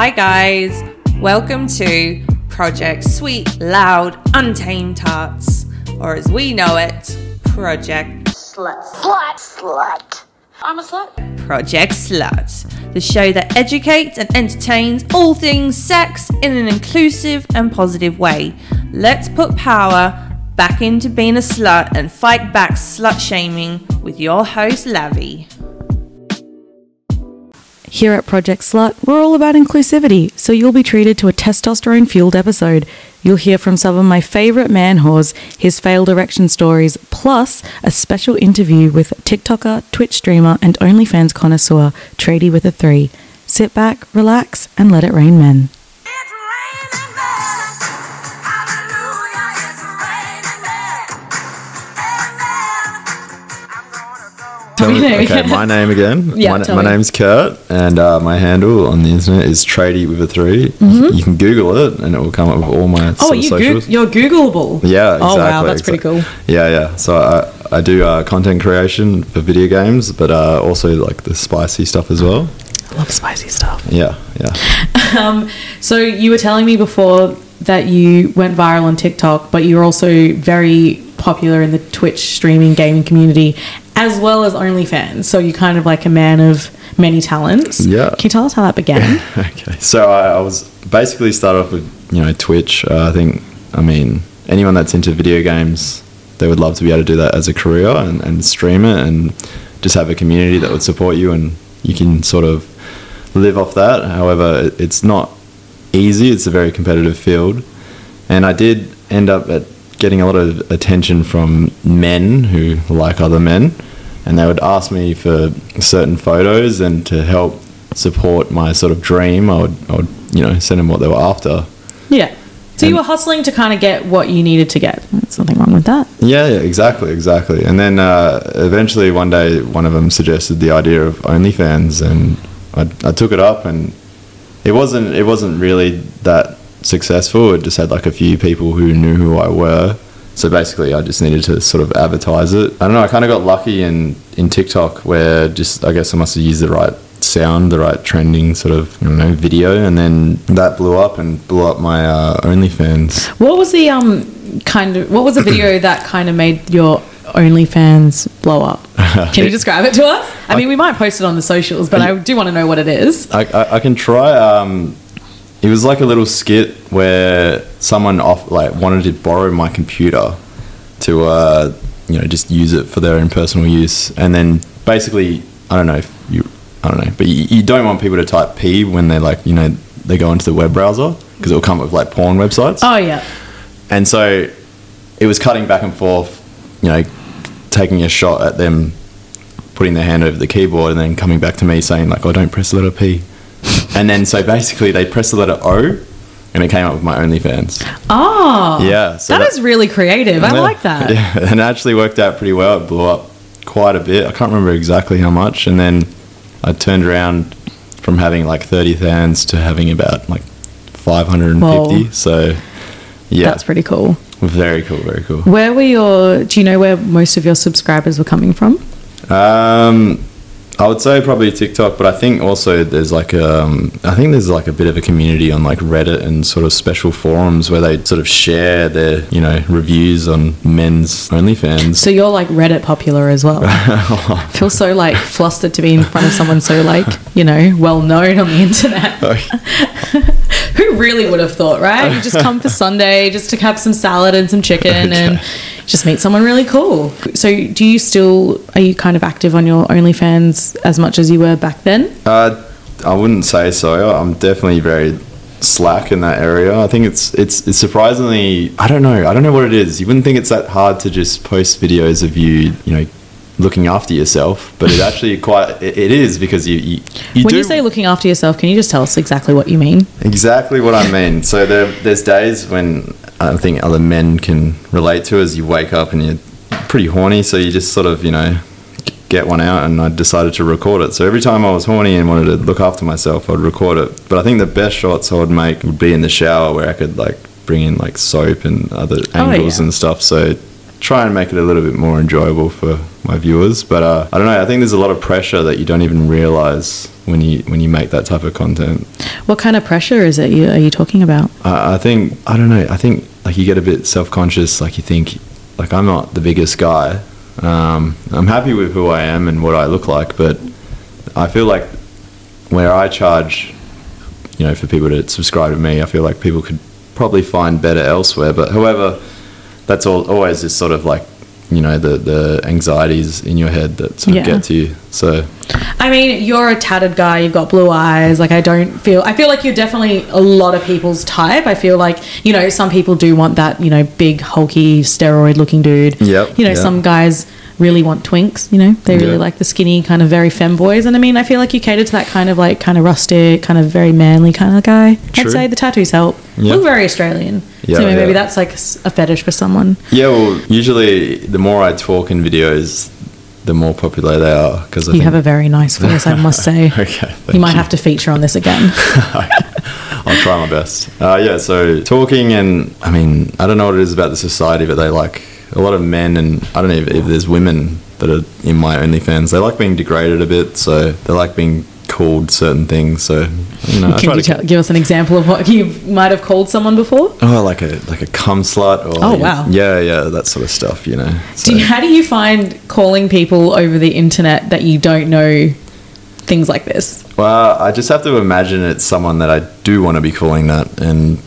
Hi, guys. Welcome to Project Sweet, Loud, Untamed Tarts, or as we know it, Project Slut. Slut. Slut. I'm a slut. Project Slut, the show that educates and entertains all things sex in an inclusive and positive way. Let's put power back into being a slut and fight back slut shaming with your host, Lavi. Here at Project Slut, we're all about inclusivity, so you'll be treated to a testosterone fueled episode. You'll hear from some of my favourite man whores, his failed erection stories, plus a special interview with TikToker, Twitch streamer, and OnlyFans connoisseur, Tradie with a 3. Sit back, relax, and let it rain, men. Tell me- Okay. okay, my name again. Yeah, my, tell my me. name's Kurt, and uh, my handle on the internet is Tradie with a 3 You can Google it, and it will come up with all my Mm-hmm. Oh, you socials. Goog- you're Googleable. yeah, exactly. Oh, wow, that's pretty cool. Yeah, yeah. So I, I do uh, content creation for video games, but uh, also like the spicy stuff as well. I love spicy stuff. Yeah, yeah. Um, so you were telling me before that you went viral on TikTok, but you're also very popular in the Twitch streaming gaming community, as well as OnlyFans. So you're kind of like a man of many talents. Yeah. Can you tell us how that began? Okay, so I, I was basically started off with you know Twitch. Uh, I think I mean anyone that's into video games, they would love to be able to do that as a career and, and stream it and just have a community that would support you and you can sort of live off that. However, it- it's not easy. It's a very competitive field, and I did end up at getting a lot of attention from men who like other men, and they would ask me for certain photos and to help support my sort of dream. I would, I would you know, send them what they were after. yeah. So you were hustling to kind of get what you needed to get. There's nothing wrong with that. Yeah, yeah, exactly, exactly. And then uh, eventually one day, one of them suggested the idea of OnlyFans, and I, I took it up, and it wasn't it wasn't really that successful. It just had like a few people who knew who I were. So basically, I just needed to sort of advertise it. I don't know. I kind of got lucky in in TikTok, where just I guess I must have used the right sound, the right trending sort of I don't know video, and then that blew up and blew up my uh, OnlyFans. What was the um kind of what was the video that kind of made your OnlyFans blow up? Can you describe it to us? I mean, we might post it on the socials, but I do want to know what it is. I, I, I can try. Um, it was like a little skit where someone off like wanted to borrow my computer to uh, you know just use it for their own personal use, and then basically I don't know if you I don't know, but you, you don't want people to type p when they like you know they go into the web browser because it will come up with like porn websites, Oh yeah. and so it was cutting back and forth, you know, taking a shot at them putting their hand over the keyboard and then coming back to me saying like, "Oh, don't press the letter P," and then so basically they pressed the letter O, and it came up with my OnlyFans. Oh. Yeah, so that that- is really creative. I Yeah, like that. Yeah, and it actually worked out pretty well. It blew up quite a bit. I can't remember exactly how much, and then I turned around from having like thirty fans to having about like five hundred and fifty. So yeah, That's pretty cool. very cool, very cool. Where were your do you know where most of your subscribers were coming from? Um, I would say probably TikTok, but I think also there's like um, I think there's like a bit of a community on like Reddit and sort of special forums where they sort of share their you know reviews on men's OnlyFans. So you're like Reddit popular as well. I feel so like flustered to be in front of someone so like, you know, well known on the internet. Who really would have thought, right? You just come for Sunday just to have some salad and some chicken and just meet someone really cool. So do you still are you kind of active on your OnlyFans as much as you were back then? Uh, I wouldn't say so. I'm definitely very slack in that area. I think it's it's it's surprisingly. I don't know. I don't know what it is. You wouldn't think it's that hard to just post videos of you, you know, looking after yourself, but it actually quite it, is because you you, you when do you say looking after yourself, can you just tell us exactly what you mean? exactly what I mean. So there there's days when I think other men can relate to as you wake up and you're pretty horny, so you just sort of you know get one out and I decided to record it. So every time I was horny and wanted to look after myself, I'd record it. But I think the best shots I would make would be in the shower where I could like bring in like soap and other angles yeah. and stuff. So try and make it a little bit more enjoyable for my viewers. But uh, I don't know. I think there's a lot of pressure that you don't even realize when you when you make that type of content. What kind of pressure is it you, are you talking about? I, I think I don't know. I think like you get a bit self conscious. Like you think like I'm not the biggest guy. Um, I'm happy with who I am and what I look like, but I feel like where I charge, you know, for people to subscribe to me, I feel like people could probably find better elsewhere. But however, that's all, always this sort of like, you know, the, the anxieties in your head that sort Yeah. of get to you. So I mean, you're a tattered guy. You've got blue eyes. Like, I don't feel. I feel like you're definitely a lot of people's type. I feel like you know some people do want that you know big hulky steroid-looking dude. Yep, You know, yeah. some guys really want twinks. You know, they really Yeah. like the skinny kind of very femboys. And I mean, I feel like you cater to that kind of like kind of rustic, kind of very manly kind of guy. I'd say the tattoos help. Yeah. Look very Australian. Yeah, so maybe yeah. that's like a fetish for someone. yeah, well, usually the more I talk in videos, the more popular they are. Because You have a very nice voice, I must say. Okay, you might you. have to feature on this again. I'll try my best. Uh, yeah, so talking and I mean, I don't know what it is about the society, but they like a lot of men and I don't know if, if there's women that are in my OnlyFans. They like being degraded a bit, so they like being called certain things. So you know, Can you tell, give us an example of what you might have called someone before? oh like a like a cum slut or Oh, wow. yeah yeah that sort of stuff. You know. So, Do you, how do you find calling people over the internet that you don't know things like this? well, I just have to imagine it's someone that I do want to be calling that, and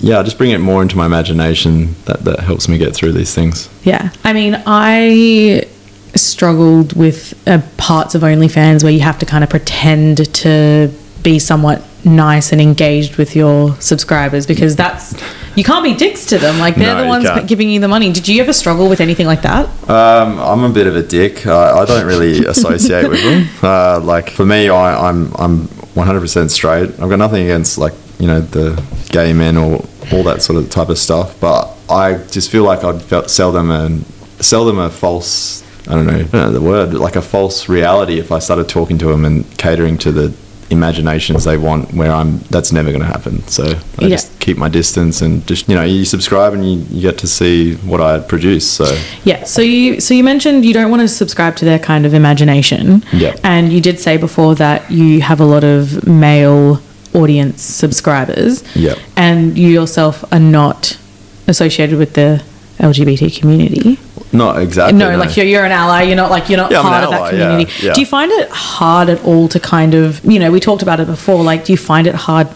yeah, just bring it more into my imagination. That that helps me get through these things. Yeah. I mean, I struggled with uh, parts of OnlyFans where you have to kind of pretend to be somewhat nice and engaged with your subscribers because that's you can't be dicks to them like they're No, the ones can't. giving you the money did you ever struggle with anything like that Um, I'm a bit of a dick. I, I don't really associate with them. Uh, like for me, I, I'm I'm 100% straight. I've got nothing against like you know the gay men or all that sort of type of stuff. But I just feel like I'd sell them a sell them a false. I don't know, I don't know the word, like a false reality if I started talking to them and catering to the imaginations they want where I'm that's never going to happen so I Yeah. just keep my distance and just you know you subscribe and you, you get to see what I produce so Yeah. So you so you mentioned you don't want to subscribe to their kind of imagination. Yeah. And you did say before that you have a lot of male audience subscribers. Yeah. And you yourself are not associated with the LGBT community. Not exactly. no, like you're, you're an ally. You're not like you're not Yeah, part of that ally, yeah, community. yeah. Do you find it hard at all to kind of you know we talked about it before? Like, do you find it hard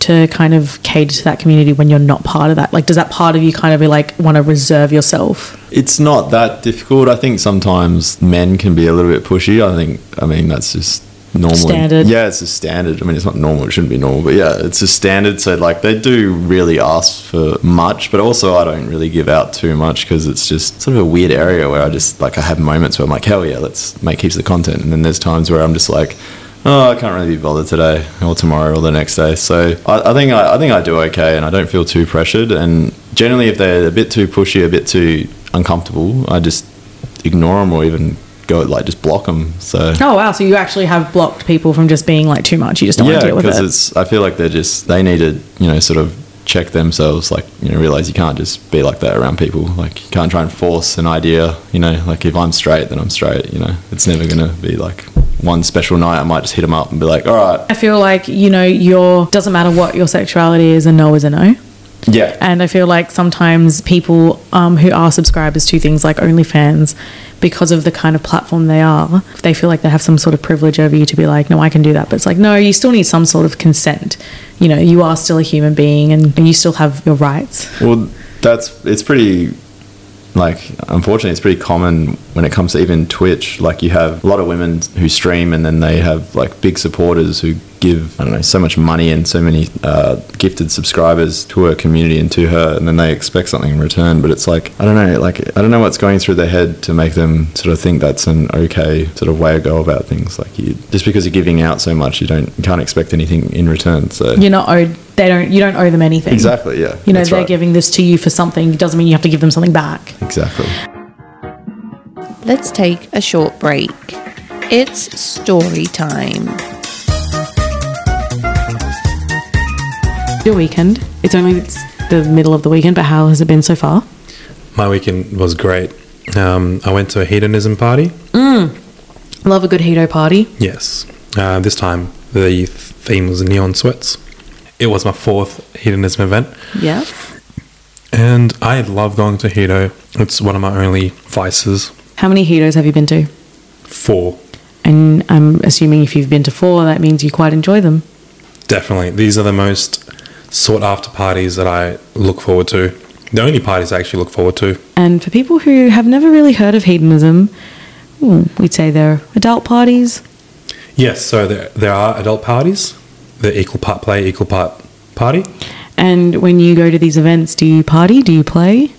to kind of cater to that community when you're not part of that? Like, does that part of you kind of be like want to reserve yourself? It's not that difficult. I think sometimes men can be a little bit pushy. I think. I mean, that's just normal. Standard. Yeah, it's a standard. I mean, it's not normal. It shouldn't be normal, but yeah, it's a standard. So like, they do really ask for much, but also I don't really give out too much because it's just sort of a weird area where I just like I have moments where I'm like, hell yeah, let's make heaps of content, and then there's times where I'm just like. Oh, I can't really be bothered today or tomorrow or the next day. So I, I think I, I think I do okay, and I don't feel too pressured. And generally, if they're a bit too pushy, a bit too uncomfortable, I just ignore them or even go like just block them. So Oh wow! So you actually have blocked people from just being like too much. You just don't want to yeah, deal with it. because it's I feel like they're just they need to you know sort of check themselves like you know realize you can't just be like that around people like you can't try and force an idea you know like if I'm straight then I'm straight you know it's never gonna be like one special night I might just hit them up and be like all right I feel like you know your doesn't matter what your sexuality is, a no is a no. yeah And I feel like sometimes people um, who are subscribers to things like OnlyFans, because of the kind of platform they are, they feel like they have some sort of privilege over you to be like, no, I can do that. But it's like, no, you still need some sort of consent. You know, you are still a human being and, and you still have your rights. Well, that's it's pretty like unfortunately it's pretty common when it comes to even Twitch. Like you have a lot of women who stream and then they have like big supporters who give I don't know so much money and so many uh, gifted subscribers to her community and to her, and then they expect something in return. But it's like I don't know, like I don't know what's going through their head to make them sort of think that's an okay sort of way to go about things. Like you, just because you're giving out so much, you don't you can't expect anything in return. So You're not owed, they don't, you don't owe them anything. exactly, yeah, You know, they're right. giving this to you for something. It doesn't mean you have to give them something back. exactly. Let's take a short break. It's story time. Your weekend. It's only it's the middle of the weekend, but how has it been so far? my weekend was great. Um, I went to a hedonism party. Love a good Hedo party. Yes. Uh, this time the theme was neon sweats. It was my fourth hedonism event, Yeah. and I love going to Hedo. It's one of my only vices. How many Hedos have you been to? Four. And I'm assuming if you've been to four, that means you quite enjoy them. Definitely. These are the most sought after parties that I look forward to. The only parties I actually look forward to. And for people who have never really heard of hedonism, we'd say they're adult parties. Yes, so there, there are adult parties. They're equal part play, equal part party. And when you go to these events, do you party? Do you play?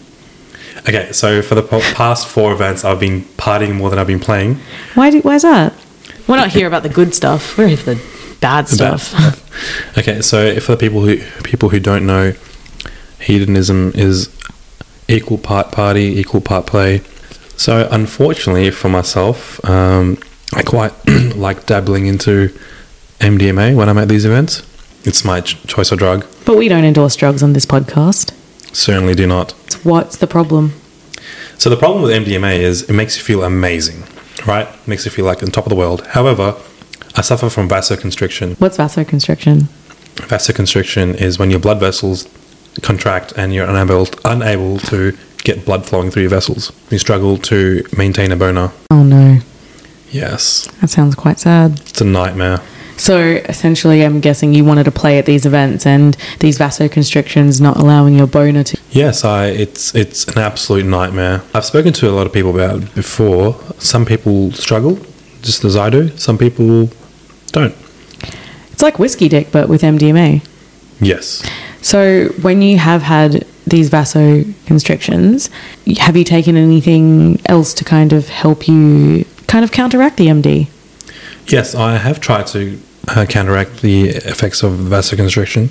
Okay, so for the past four events, I've been partying more than I've been playing. Why? Do, why's that? We're not here about the good stuff. We're here for the bad stuff. Okay, so for the people who people who don't know, hedonism is equal part party, equal part play. So unfortunately for myself, um, I quite like dabbling into MDMA when I'm at these events. It's my ch- choice of drug. But we don't endorse drugs on this podcast. Certainly do not. What's the problem? So the problem with MDMA is it makes you feel amazing, right? makes you feel like on top of the world. However, I suffer from vasoconstriction. What's vasoconstriction? Vasoconstriction is when your blood vessels contract and you're unable unable to get blood flowing through your vessels. You struggle to maintain a boner. Oh no, Yes, that sounds quite sad. it's a nightmare. So essentially, I'm guessing you wanted to play at these events, and these vasoconstrictions not allowing your boner to. Yes, I it's it's an absolute nightmare. I've spoken to a lot of people about it before. Some people struggle, just as I do. Some people don't. It's like whiskey dick, but with MDMA. Yes. So when you have had these vasoconstrictions, have you taken anything else to kind of help you kind of counteract the MD? Yes, I have tried to uh, counteract the effects of vasoconstriction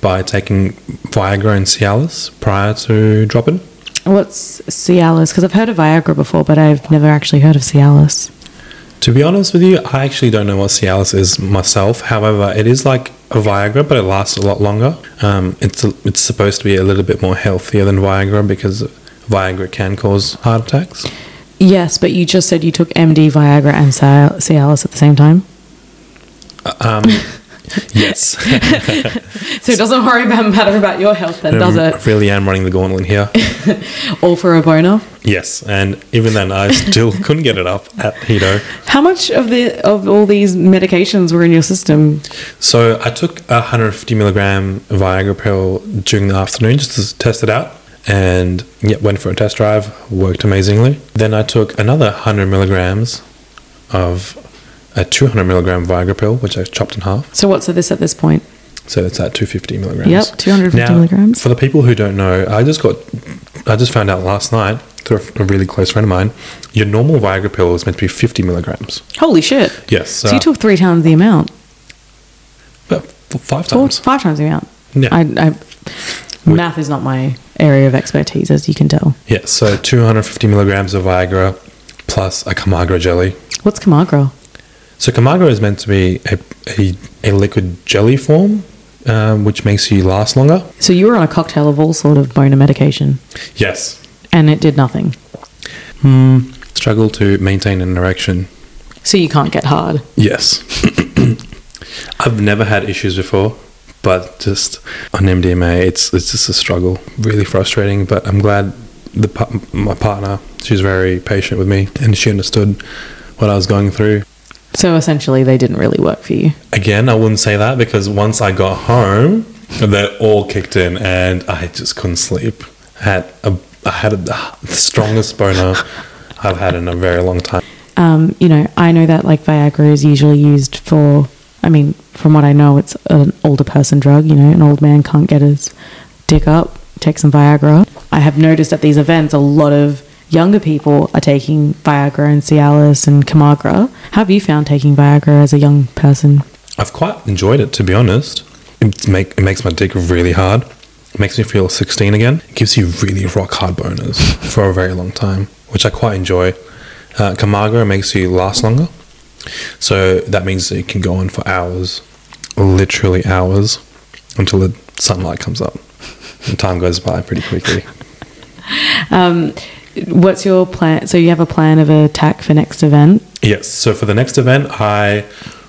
by taking Viagra and Cialis prior to dropping. What's Cialis? Because I've heard of Viagra before, but I've never actually heard of Cialis. To be honest with you, I actually don't know what Cialis is myself. However, it is like a Viagra, but it lasts a lot longer. Um, it's a, it's supposed to be a little bit more healthier than Viagra because Viagra can cause heart attacks. Yes, but you just said you took MD, Viagra, and Cial- Cialis at the same time. Um, yes, So it doesn't worry about matter about your health, then, does I it? really am running the gauntlet here. All for a boner. Yes, and even then, I still couldn't get it up at Hedo. How much of the of all these medications were in your system? So I took a 150 milligram Viagra pill during the afternoon just to test it out, and yeah, went for a test drive. Worked amazingly. Then I took another 100 milligrams of a 200 milligram Viagra pill, which I chopped in half. So what's this at this point? So it's at 250 milligrams. Yep, 250 Now, milligrams. For the people who don't know, I just got, I just found out last night through a, a really close friend of mine. Your normal Viagra pill is meant to be 50 milligrams. Holy shit! Yes. So you uh, took three times the amount. f- five Four, times. five times the amount. Yeah. I, I, math is not my area of expertise, as you can tell. Yeah, so 250 milligrams of Viagra plus a Kamagra jelly. What's Kamagra? So Kamagra is meant to be a, a, a liquid jelly form, um, which makes you last longer. So you were on a cocktail of all sort of boner medication, Yes. and it did nothing. Struggle to maintain an erection. So you can't get hard. Yes. I've never had issues before, but just on MDMA, it's it's just a struggle. Really frustrating, but I'm glad the my partner, she's very patient with me, and she understood what I was going through. So essentially, they didn't really work for you. Again, I wouldn't say that because once I got home, they all kicked in, and I just couldn't sleep. I had a I had a, the strongest boner I've had in a very long time. Um, you know, I know that like Viagra is usually used for. I mean, from what I know, it's an older person drug. You know, an old man can't get his dick up. Take some Viagra. I have noticed at these events, a lot of younger people are taking Viagra and Cialis and Kamagra. How have you found taking Viagra as a young person? I've quite enjoyed it, to be honest. It, make, it makes my dick really hard. It makes me feel 16 again. It gives you really rock hard boners for a very long time, which I quite enjoy. Uh, Kamagra makes you last longer. So that means that it can go on for hours, literally hours, until the sunlight comes up. And time goes by pretty quickly. um, what's your plan? So you have a plan of attack for next event? Yes. So for the next event, I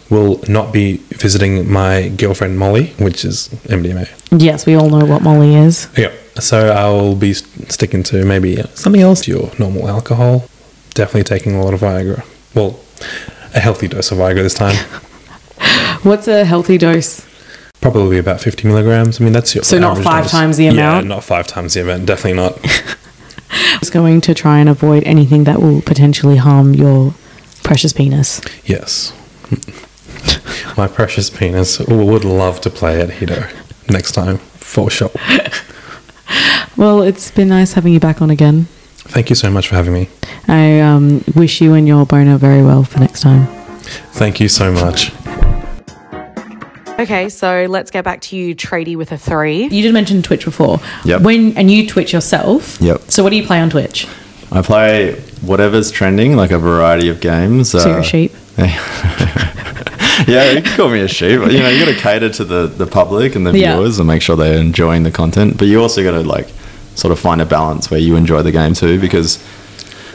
will not be visiting my girlfriend Molly, which is MDMA. Yes, we all know what Molly is. Yeah. So I'll be sticking to maybe something else. Your normal alcohol. Definitely taking a lot of Viagra. Well, a healthy dose of Viagra this time. What's a healthy dose? Probably about 50 milligrams. I mean, that's your So not five dose. times the amount? Yeah, not five times the amount. Definitely not. It's going to try and avoid anything that will potentially harm your precious penis. yes. My precious penis would love to play at Hedo next time for sure. Well, it's been nice having you back on again. Thank you so much for having me. I um, wish you and your boner very well for next time. Thank you so much. Okay, so let's get back to you, tradie with a three. You did mention Twitch before. Yep. When and you Twitch yourself. Yep. So what do you play on Twitch? I play whatever's trending, like a variety of games. So you're a uh, sheep. yeah, you can call me a sheep. You know, you got to cater to the, the public and the Yeah. viewers and make sure they're enjoying the content. But you also got to like sort of find a balance where you enjoy the game too, because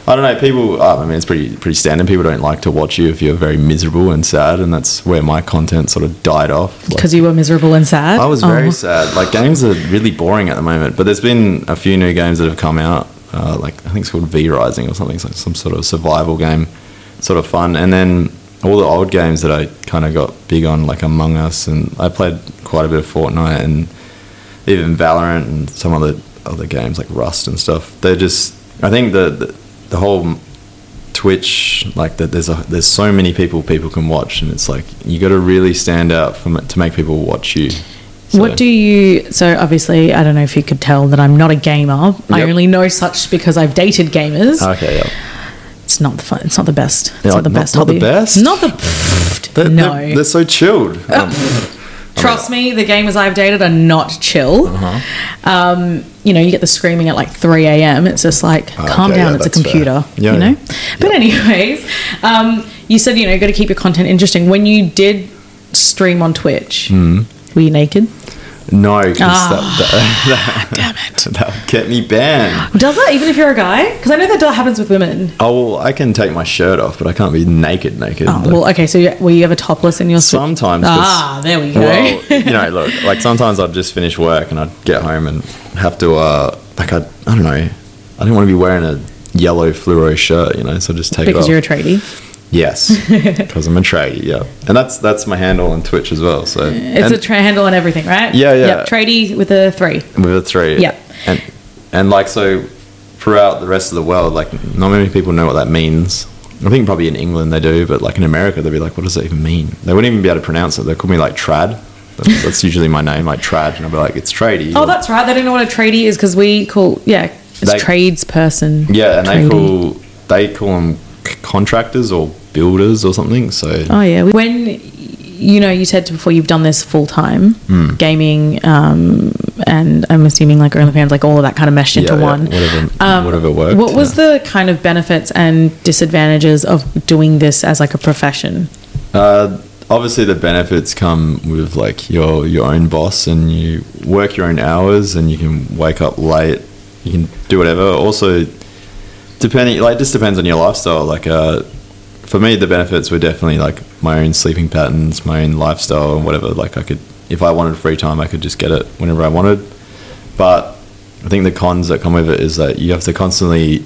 I don't know, people. uh, I mean, it's pretty pretty standard. People don't like to watch you if you're very miserable and sad, and that's where my content sort of died off. Like, Because you were miserable and sad. I was very Oh. sad. Like games are really boring at the moment, but there's been a few new games that have come out. Uh, like I think it's called V Rising or something. It's like some sort of survival game, sort of fun. And then all the old games that I kind of got big on, like Among Us, and I played quite a bit of Fortnite and even Valorant and some other other games like Rust and stuff. They're just. I think the the, the whole Twitch, like that, there's a there's so many people people can watch, and it's like you got to really stand out from it to make people watch you. So- What do you? So obviously, I don't know if you could tell that I'm not a gamer. I only know such because I've dated gamers. Okay, yeah. it's not the fun. It's not the best. It's Yeah, not the not- best. not the best? Not the. They're, no. they're, they're so chilled. Um, Trust me, the gamers I've dated are not chill. Uh-huh. Um, you know, you get the screaming at like 3 a.m. It's just like, calm Okay, down, yeah, it's a computer. Yeah, you know? yeah. But, anyways, um, you said, you know, you got to keep your content interesting. When you did stream on Twitch, Hmm. were you naked? No, because Ah, that, that, Damn it. that would get me banned. Does that even if you're a guy? Because I know that happens with women. Oh, well, I can take my shirt off, but I can't be naked, naked. Oh, Like, well, okay, so you- were you ever topless in your sometimes. Ah, there we go. Well, you know, look, like sometimes I'd just finish work and I'd get home and have to, uh, like, I, I don't know, I didn't want to be wearing a yellow fluoro shirt, you know, so I just take it off. because you're a tradie. Yes, because I'm a tradie, yeah, and that's that's my handle on Twitch as well. So It's and a tra- handle and everything, right? Yeah, yeah. Yep, tradie with a three. with a three, Yep. and and like so throughout the rest of the world, like not many people know what that means. I think probably in England they do, but like in America they'd be like, what does that even mean? They wouldn't even be able to pronounce it. They call me like Trad. That's, that's usually my name, like Trad, and I'll be like, it's tradie. Oh, or- that's right. They don't know what a tradie is because we call yeah, it's They- tradesperson. Yeah, and they call they call them contractors or builders or something. So Oh yeah. When you know, you said before you've done this full time, Hmm. gaming, um, and I'm assuming like OnlyFans, like all of that kind of meshed into Yeah, yeah, one. whatever- Um, whatever worked, What was yeah. the kind of benefits and disadvantages of doing this as like a profession? uh, obviously the benefits come with like your your own boss and you work your own hours and you can wake up late. You can do whatever. Also, depending like it just depends on your lifestyle. Like uh, for me, the benefits were definitely like my own sleeping patterns, my own lifestyle, and whatever. Like I could, if I wanted free time, I could just get it whenever I wanted. But I think the cons that come with it is that you have to constantly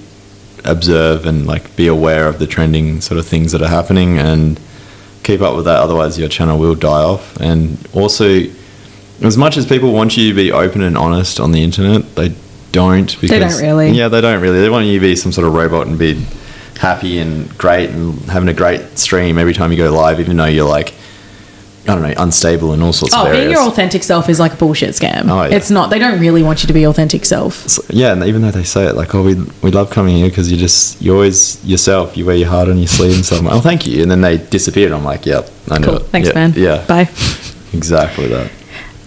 observe and like be aware of the trending sort of things that are happening and keep up with that. Otherwise, your channel will die off. And also, as much as people want you to be open and honest on the internet, they don't. Because, don't really. Yeah, they don't really. They want you to be some sort of robot and be happy and great and having a great stream every time you go live, even though you're like, I don't know, unstable in all sorts Oh, of areas. being your authentic self is like a bullshit scam. Oh, yeah. It's not. They don't really want you to be authentic self. So- yeah, and even though they say it like, "Oh, we we love coming here because you just you're always yourself. You wear your heart on your sleeve and stuff." Like, oh, thank you. And then they disappeared. I'm like, "Yep, I know Cool. it." Thanks, yeah, man. Yeah, Bye. exactly that.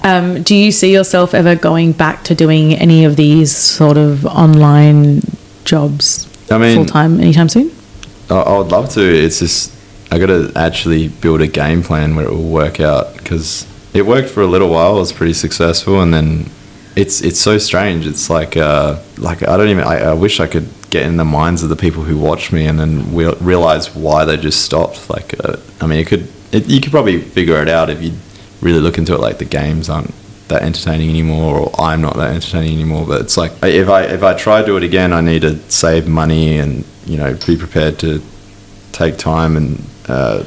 Um, do you see yourself ever going back to doing any of these sort of online jobs I mean- full time anytime soon? I, I would love to. It's just I got to actually build a game plan where it will work out because it worked for a little while. It was pretty successful, and then it's it's so strange. It's like uh, like I don't even. I, I wish I could get in the minds of the people who watch me and then we realize why they just stopped. Like uh, I mean, it could it, you could probably figure it out if you really look into it. Like the games aren't that entertaining anymore, or I'm not that entertaining anymore. But it's like if I if I try to do it again, I need to save money and you know be prepared to take time and uh,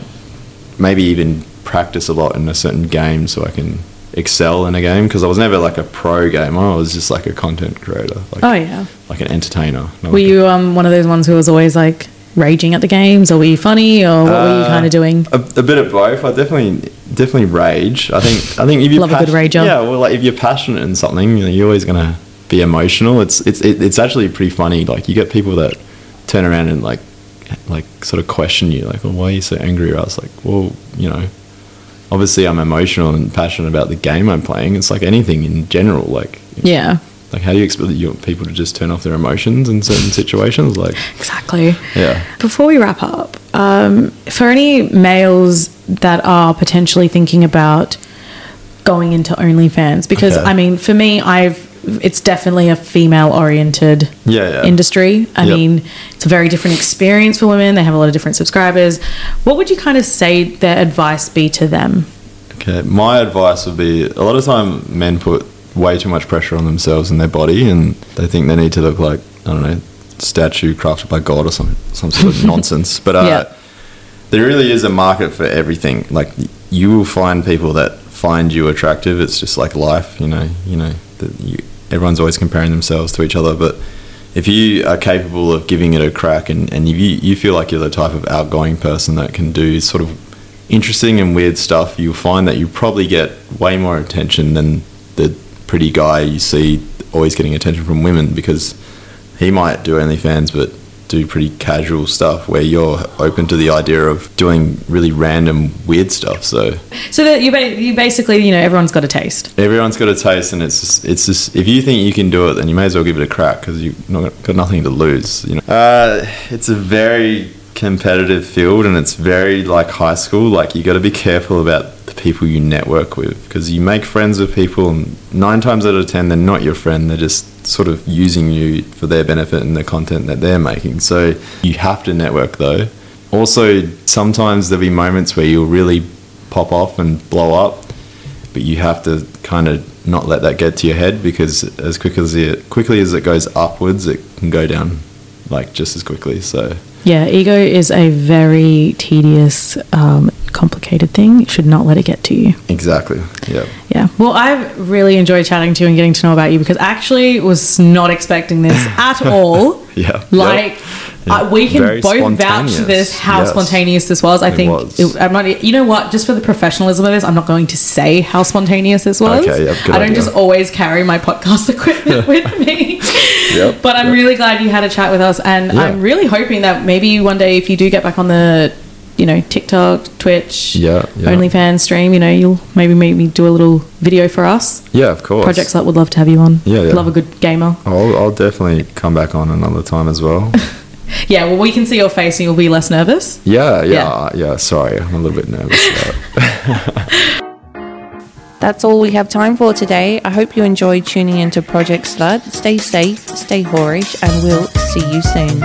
maybe even practice a lot in a certain game so I can excel in a game because I was never like a pro gamer. I was just like a content creator, like, Oh yeah. like an entertainer. Were like you um one of those ones who was always like raging at the games, or were you funny, or what were you Uh, kind of doing? a, a bit of both. I definitely definitely rage. I think I think if you Love a good rager. Yeah, well, like if you're passionate in something, you know, you're always gonna be emotional. It's it's it, it's actually pretty funny. Like you get people that turn around and like like sort of question you, like, "Well, why are you so angry?" Or I was like, "Well, you know." Obviously, I'm emotional and passionate about the game I'm playing. It's like anything in general. Like, Yeah, like how do you expect you people to just turn off their emotions in certain situations? Like, exactly. yeah, Before we wrap up, um, for any males that are potentially thinking about going into OnlyFans, because Okay. I mean, for me, I've it's definitely a female oriented Yeah, yeah. industry. I Yep. mean, it's a very different experience for women. They have a lot of different subscribers. What would you kind of say their advice be to them? Okay, my advice would be a lot of time men put way too much pressure on themselves and their body, and they think they need to look like I don't know, statue crafted by God or some some sort of nonsense. But uh, Yeah. there really is a market for everything. Like you will find people that find you attractive. It's just like life, you know. You know, that you, everyone's always comparing themselves to each other, but if you are capable of giving it a crack and, and you, you feel like you're the type of outgoing person that can do sort of interesting and weird stuff, you'll find that you probably get way more attention than the pretty guy you see always getting attention from women because he might do OnlyFans but do pretty casual stuff where you're open to the idea of doing really random weird stuff. So So that you, ba- you basically, you know, everyone's got a taste. everyone's got a taste and it's just, it's just if you think you can do it then you may as well give it a crack because you've not got nothing to lose you know uh, it's a very competitive field and it's very like high school like you got to be careful about the people you network with because you make friends with people and nine times out of ten they're not your friend they're just sort of using you for their benefit and the content that they're making so you have to network though also sometimes there'll be moments where you'll really pop off and blow up but you have to kind of not let that get to your head because as quickly as it quickly as it goes upwards, it can go down like just as quickly. So Yeah, ego is a very tedious, um, complicated thing. You should not let it get to you. exactly, yeah, Yeah. Well, I've really enjoyed chatting to you and getting to know about you because I actually was not expecting this at all. yeah. Like, Yeah. uh, we can Very both vouch this how Yes. spontaneous this was. I It think was. it- I'm not. You know what? Just for the professionalism of this, I'm not going to say how spontaneous this was. Okay, yep, I don't idea. just always carry my podcast equipment with me. Yep, But I'm yep. really glad you had a chat with us, and. I'm really hoping that maybe one day, if you do get back on the, you know, TikTok, Twitch, Yeah, yeah. OnlyFans stream, you know, you'll maybe maybe do a little video for us. yeah, of course. Project Slut would love to have you on. Yeah, yeah. Love a good gamer. I'll, I'll definitely come back on another time as well. Yeah, well, we can see your face and you'll be less nervous. Yeah, yeah, yeah. Uh, sorry, I'm a little bit nervous. That's all we have time for today. I hope you enjoyed tuning into Project Slut. Stay safe, stay whorish, and we'll see you soon.